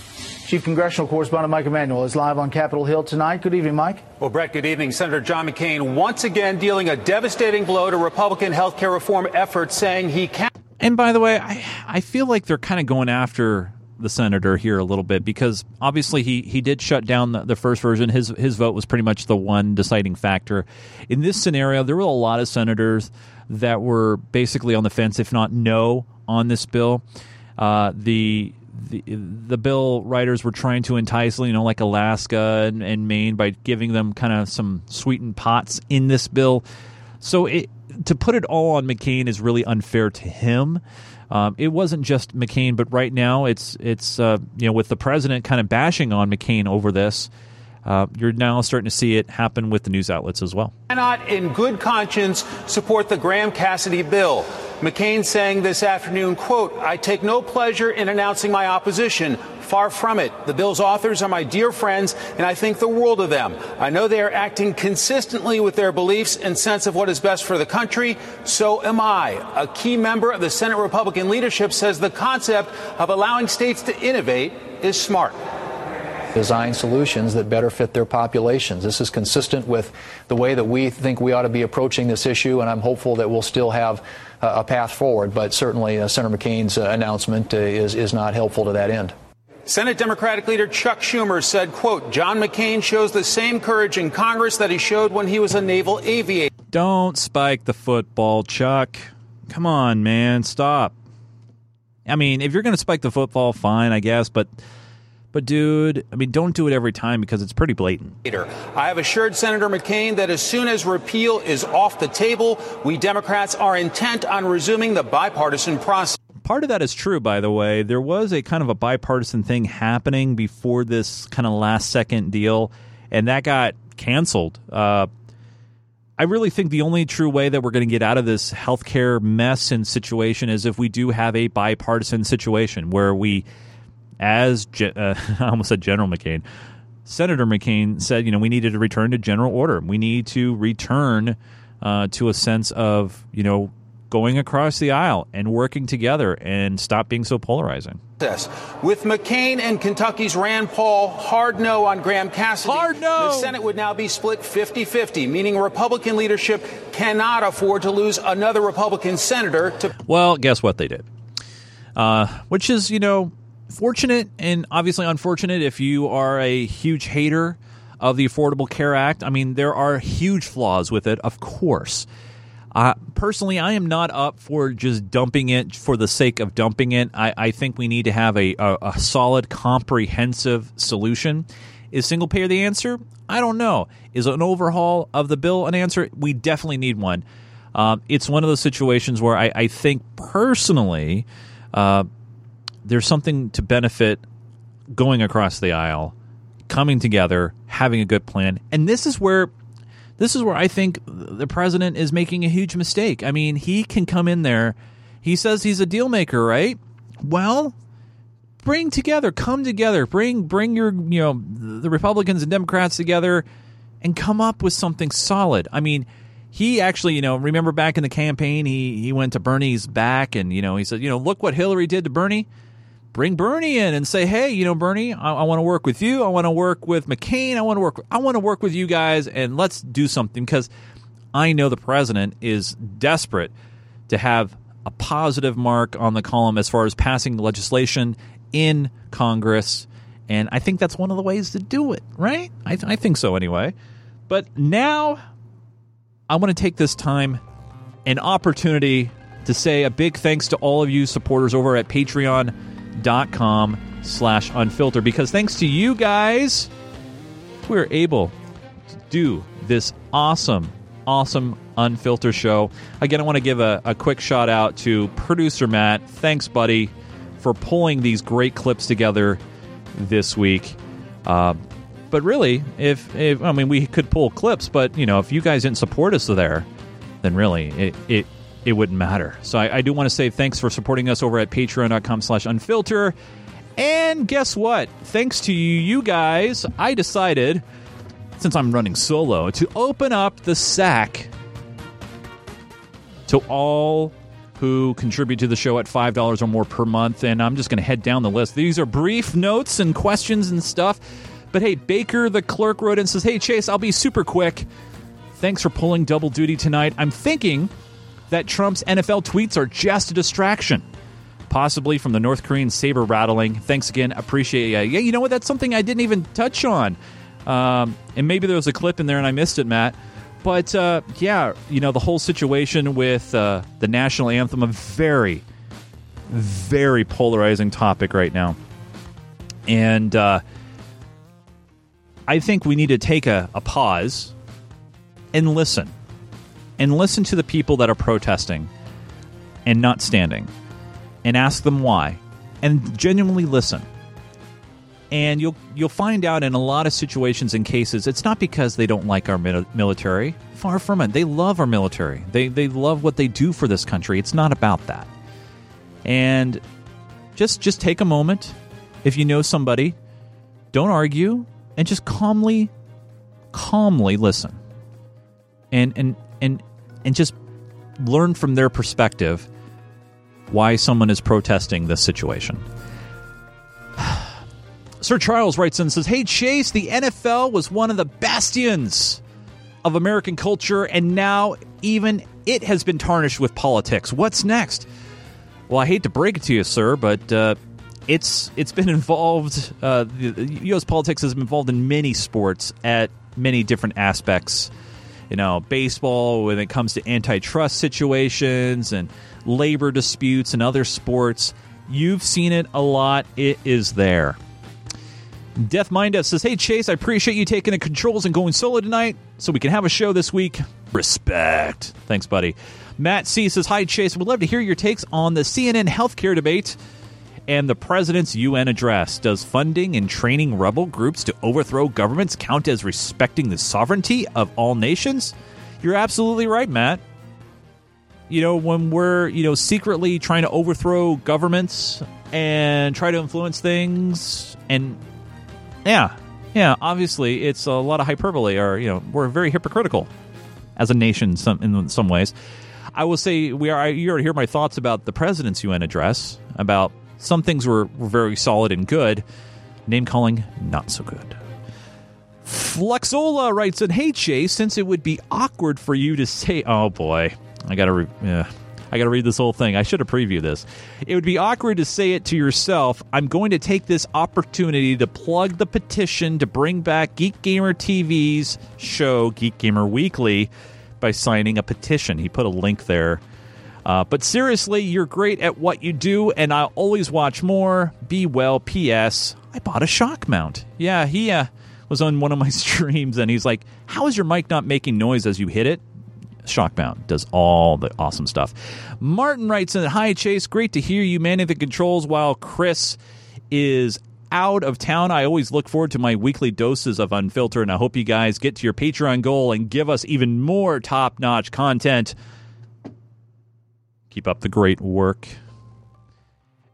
Chief Congressional Correspondent Mike Emanuel is live on Capitol Hill tonight. Good evening, Mike. Well, Bret, good evening. Senator John McCain once again dealing a devastating blow to Republican health care reform efforts, saying he can't. And by the way, I, I feel like they're kind of going after the senator here a little bit because obviously he, he did shut down the, the, first version. His his vote was pretty much the one deciding factor. In this scenario, there were a lot of senators that were basically on the fence, if not no, on this bill. Uh, the the, the bill writers were trying to entice, you know, like Alaska and, and Maine by giving them kind of some sweetened pots in this bill. So it, to put it all on McCain is really unfair to him. Um, it wasn't just McCain, but right now it's it's uh, you know with the president kind of bashing on McCain over this. Uh, you're now starting to see it happen with the news outlets as well. Cannot, in good conscience, support the Graham Cassidy bill. McCain saying this afternoon, quote, I take no pleasure in announcing my opposition. Far from it. The bill's authors are my dear friends, and I think the world of them. I know they are acting consistently with their beliefs and sense of what is best for the country. So am I. A key member of the Senate Republican leadership says the concept of allowing states to innovate is smart design solutions that better fit their populations. This is consistent with the way that we think we ought to be approaching this issue, and I'm hopeful that we'll still have a path forward. But certainly, uh, Senator McCain's uh, announcement uh, is, is not helpful to that end. Senate Democratic leader Chuck Schumer said, quote, John McCain shows the same courage in Congress that he showed when he was a naval aviator. Don't spike the football, Chuck. Come on, man. Stop. I mean, if you're going to spike the football, fine, I guess, but but dude, I mean, don't do it every time because it's pretty blatant. I have assured Senator McCain that as soon as repeal is off the table, we Democrats are intent on resuming the bipartisan process. Part of that is true, by the way. There was a kind of a bipartisan thing happening before this kind of last second deal, and that got canceled. Uh, I really think the only true way that we're going to get out of this healthcare mess and situation is if we do have a bipartisan situation where we as uh, I almost said General McCain, Senator McCain said, you know, we needed to return to general order. We need to return uh, to a sense of, you know, going across the aisle and working together and stop being so polarizing. With McCain and Kentucky's Rand Paul hard no on Graham Cassidy, hard no. the Senate would now be split 50 50, meaning Republican leadership cannot afford to lose another Republican senator to. Well, guess what they did? Uh, which is, you know, fortunate and obviously unfortunate if you are a huge hater of the Affordable Care Act. I mean, there are huge flaws with it, of course. Uh, personally, I am not up for just dumping it for the sake of dumping it. I, I think we need to have a, a, a, solid, comprehensive solution. Is single payer the answer? I don't know. Is an overhaul of the bill an answer? We definitely need one. Um, it's one of those situations where I, I think personally, uh, there's something to benefit going across the aisle, coming together, having a good plan. And this is where this is where I think the president is making a huge mistake. I mean, he can come in there. He says he's a deal maker, right? Well, bring together, come together, bring bring your, you know, the Republicans and Democrats together and come up with something solid. I mean, he actually, you know, remember back in the campaign, he he went to Bernie's back and, you know, he said, you know, look what Hillary did to Bernie bring Bernie in and say, hey, you know, Bernie, I, I want to work with you. I want to work with McCain. I want to work. I want to work with you guys, and let's do something because I know the president is desperate to have a positive mark on the column as far as passing legislation in Congress. And I think that's one of the ways to do it, right? I, th- I think so anyway. But now I want to take this time, an opportunity to say a big thanks to all of you supporters over at Patreon dot com slash unfilter because thanks to you guys we're able to do this awesome awesome unfilter show. Again i want to give a, a quick shout out to producer matt. Thanks buddy for pulling these great clips together this week. Uh, but really if, if i mean we could pull clips but you know if you guys didn't support us there then really it it, it wouldn't matter. So I, I do want to say thanks for supporting us over at patreon.com slash unfilter. And guess what? Thanks to you guys, I decided, since I'm running solo, to open up the sack to all who contribute to the show at $5 or more per month. And I'm just going to head down the list. These are brief notes and questions and stuff. But hey, Baker, the clerk, wrote and says, Hey, Chase, I'll be super quick. Thanks for pulling double duty tonight. I'm thinking that Trump's NFL tweets are just a distraction, possibly from the North Korean saber rattling. Thanks again. Appreciate it. Yeah, you know what? That's something I didn't even touch on. Um, and maybe there was a clip in there and I missed it, Matt. But uh, yeah, you know, the whole situation with uh, the national anthem, a very, very polarizing topic right now. And uh, I think we need to take a, a pause and listen. And listen to the people that are protesting and not standing and ask them why and genuinely listen. And you'll you'll find out in a lot of situations and cases it's not because they don't like our military. Far from it. They love our military. They they love what they do for this country. It's not about that. And just just take a moment. If you know somebody don't argue and just calmly calmly listen. And and and and just learn from their perspective why someone is protesting this situation Sir Charles writes in and says, Hey, Chase, the NFL was one of the bastions of American culture, and now even it has been tarnished with politics. What's next? Well, I hate to break it to you, sir, but uh, it's it's been involved. Uh, U.S. politics has been involved in many sports at many different aspects. You know, baseball when it comes to antitrust situations and labor disputes and other sports. You've seen it a lot. It is there. Death Mind Us says, Hey Chase, I appreciate you taking the controls and going solo tonight so we can have a show this week. Respect. Thanks, buddy. Matt C says, Hi Chase, we'd love to hear your takes on the CNN healthcare debate and the president's UN address. Does funding and training rebel groups to overthrow governments count as respecting the sovereignty of all nations? You're absolutely right, Matt. You know, when we're, you know, secretly trying to overthrow governments and try to influence things and yeah, yeah. Obviously, it's a lot of hyperbole, or you know, we're very hypocritical as a nation some, in some ways. I will say we are. You already hear my thoughts about the president's UN address. About some things were, were very solid and good. Name calling, not so good. Flexola writes in, "Hey Chase, since it would be awkward for you to say, oh boy, I gotta, re- yeah, I got to read this whole thing. I should have previewed this. It would be awkward to say it to yourself. I'm going to take this opportunity to plug the petition to bring back Geek Gamer TV's show, Geek Gamer Weekly, by signing a petition. He put a link there. Uh, but seriously, you're great at what you do, and I'll always watch more. Be well. P.S. I bought a shock mount. Yeah, he uh, was on one of my streams, and he's like, How is your mic not making noise as you hit it? Shock mount does all the awesome stuff. Martin writes in, Hi, Chase. Great to hear you manning the controls while Chris is out of town. I always look forward to my weekly doses of Unfiltered, and I hope you guys get to your Patreon goal and give us even more top notch content. Keep up the great work.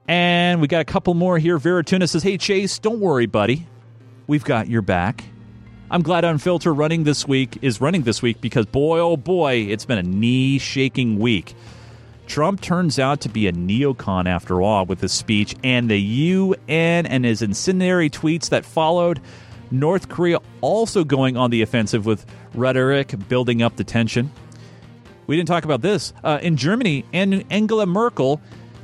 And we got a couple more here. Veratuna says, Hey, Chase, don't worry, buddy. We've got your back. I'm glad Unfilter running this week is running this week because boy oh boy, it's been a knee shaking week. Trump turns out to be a neocon after all with his speech and the UN and his incendiary tweets that followed. North Korea also going on the offensive with rhetoric building up the tension. We didn't talk about this. Uh, in Germany, and Angela Merkel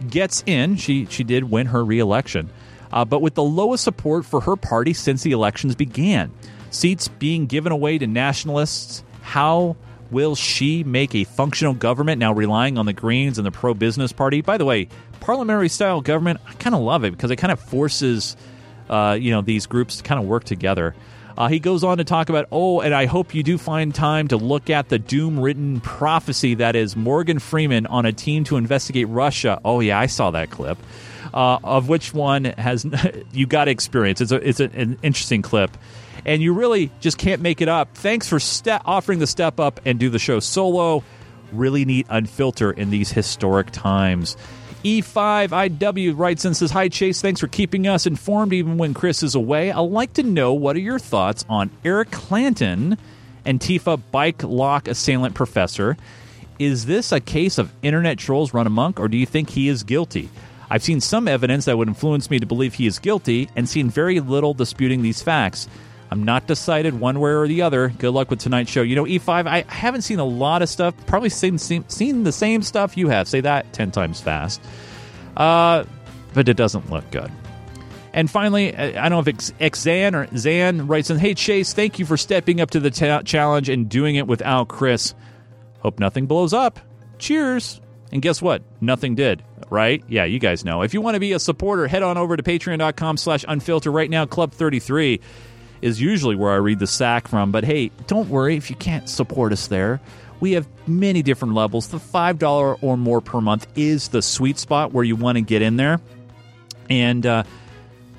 gets in. She she did win her reelection, uh, but with the lowest support for her party since the elections began seats being given away to nationalists. How will she make a functional government now relying on the Greens and the pro business party? By the way, parliamentary style government, I kind of love it because it kind of forces uh, you know these groups to kind of work together. Uh, he goes on to talk about, oh, and I hope you do find time to look at the doom written prophecy that is Morgan Freeman on a team to investigate Russia. Oh, yeah, I saw that clip. Uh, of which one has you got to experience? It's, a, it's a, an interesting clip and you really just can't make it up. Thanks for ste- offering the step up and do the show solo. really need unfilter in these historic times. E5IW writes and says, Hi, Chase. Thanks for keeping us informed even when Chris is away. I'd like to know what are your thoughts on Eric Clanton, Antifa bike lock assailant professor? Is this a case of internet trolls run amok, or do you think he is guilty? I've seen some evidence that would influence me to believe he is guilty and seen very little disputing these facts. I'm not decided one way or the other. Good luck with tonight's show. You know, E5, I haven't seen a lot of stuff. Probably seen, seen, seen the same stuff you have. Say that 10 times fast. Uh, but it doesn't look good. And finally, I don't know if it's Xan or Zan writes in, Hey, Chase, thank you for stepping up to the ta- challenge and doing it without Chris. Hope nothing blows up. Cheers. And guess what? Nothing did, right? Yeah, you guys know. If you want to be a supporter, head on over to patreon.com slash unfilter right now, Club 33 is usually where I read the sack from. But hey, don't worry if you can't support us there. We have many different levels. The $5 or more per month is the sweet spot where you want to get in there and uh,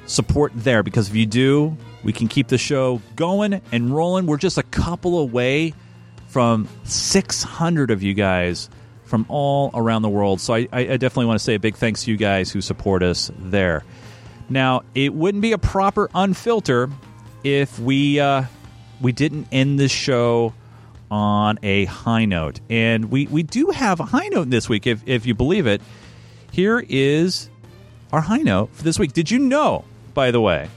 support there because if you do, we can keep the show going and rolling. We're just a couple away from 600 of you guys from all around the world. So I, I definitely want to say a big thanks to you guys who support us there. Now, it wouldn't be a proper unfilter if we uh, we didn't end the show on a high note, and we we do have a high note this week, if if you believe it. Here is our high note for this week. Did you know, by the way,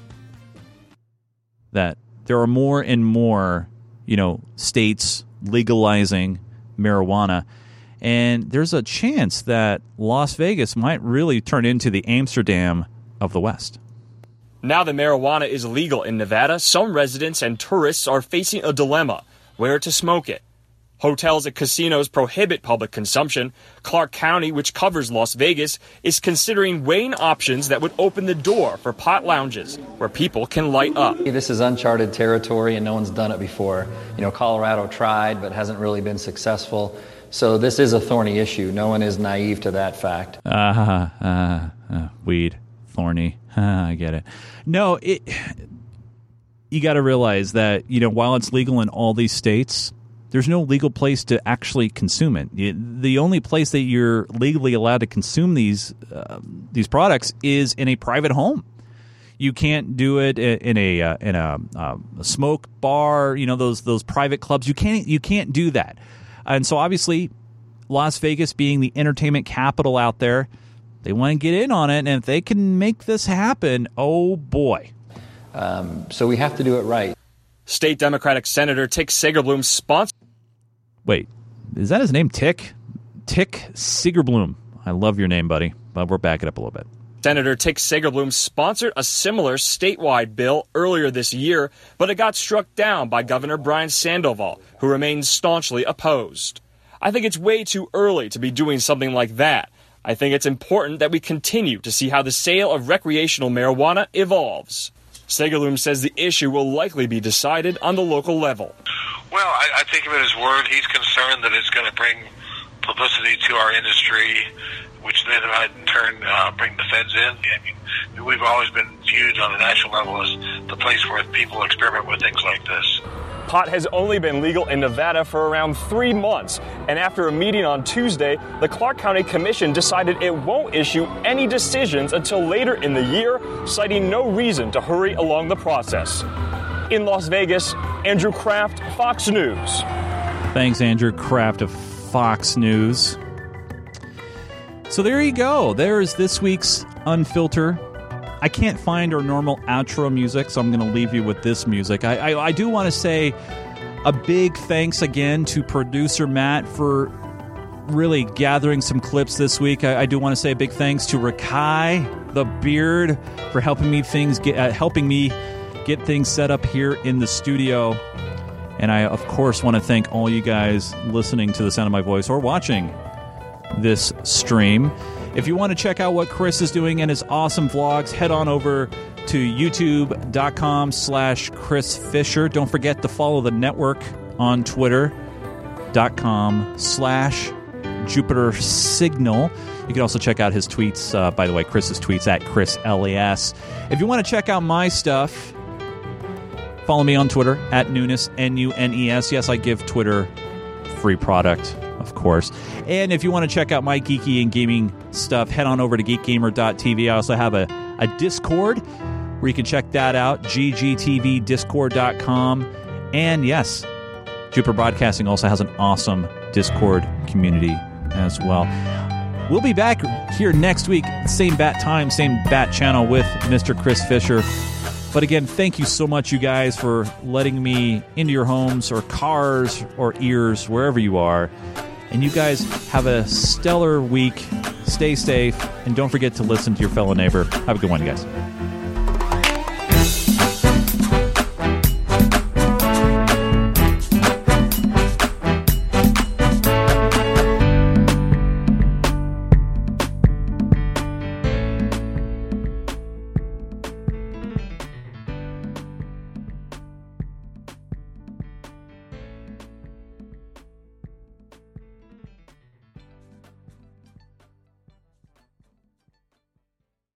that there are more and more, you know, states legalizing marijuana? And there's a chance that Las Vegas might really turn into the Amsterdam of the West. Now that marijuana is legal in Nevada, some residents and tourists are facing a dilemma where to smoke it. Hotels and casinos prohibit public consumption. Clark County, which covers Las Vegas, is considering weighing options that would open the door for pot lounges where people can light up. This is uncharted territory and no one's done it before. You know, Colorado tried but hasn't really been successful. So this is a thorny issue. No one is naive to that fact. Uh, uh, uh, weed, thorny. I get it. No, it. You got to realize that you know while it's legal in all these states, there's no legal place to actually consume it. The only place that you're legally allowed to consume these uh, these products is in a private home. You can't do it in a uh, in a, uh, a, smoke bar. You know those those private clubs. You can't you can't do that. And so obviously, Las Vegas being the entertainment capital out there, they want to get in on it. And if they can make this happen, oh boy. Um, so we have to do it right. State Democratic Senator Tick Segerblom sponsor. Wait, is that his name? Tick? Tick Segerblom. I love your name, buddy. But we're backing up a little bit. Senator Tick Segerblom sponsored a similar statewide bill earlier this year, but it got struck down by Governor Brian Sandoval, who remains staunchly opposed. I think it's way too early to be doing something like that. I think it's important that we continue to see how the sale of recreational marijuana evolves. Segerblom says the issue will likely be decided on the local level. Well, I, I him at his word. He's concerned that it's going to bring publicity to our industry, which then might in turn uh, bring the feds in. I mean, we've always been viewed on a national level as the place where people experiment with things like this. Pot has only been legal in Nevada for around three months, and after a meeting on Tuesday, the Clark County Commission decided it won't issue any decisions until later in the year, citing no reason to hurry along the process. In Las Vegas, Andrew Kraft, Fox News. Thanks, Andrew Kraft of Fox News. So there you go. There's this week's Unfilter I can't find our normal outro music, so I'm going to leave you with this music. I, I, I do want to say a big thanks again to producer Matt for really gathering some clips this week. I, I do want to say a big thanks to Rakai the Beard for helping me things get uh, helping me get things set up here in the studio. And I of course want to thank all you guys listening to the sound of my voice or watching this stream. If you want to check out what Chris is doing and his awesome vlogs, head on over to youtube.com slash Chris Fisher. Don't forget to follow the network on twitter.com slash Jupiter Signal. You can also check out his tweets, uh, by the way, Chris's tweets at Chris LAS. If you want to check out my stuff, follow me on Twitter at Nunes, N U N E S. Yes, I give Twitter free product of course. And if you want to check out my geeky and gaming stuff, head on over to geekgamer.tv. I also have a, a Discord where you can check that out, ggtvdiscord.com. And yes, Jupiter Broadcasting also has an awesome Discord community as well. We'll be back here next week, same bat time, same bat channel with Mr. Chris Fisher. But again, thank you so much, you guys, for letting me into your homes or cars or ears, wherever you are. And you guys have a stellar week. Stay safe. And don't forget to listen to your fellow neighbor. Have a good one, guys.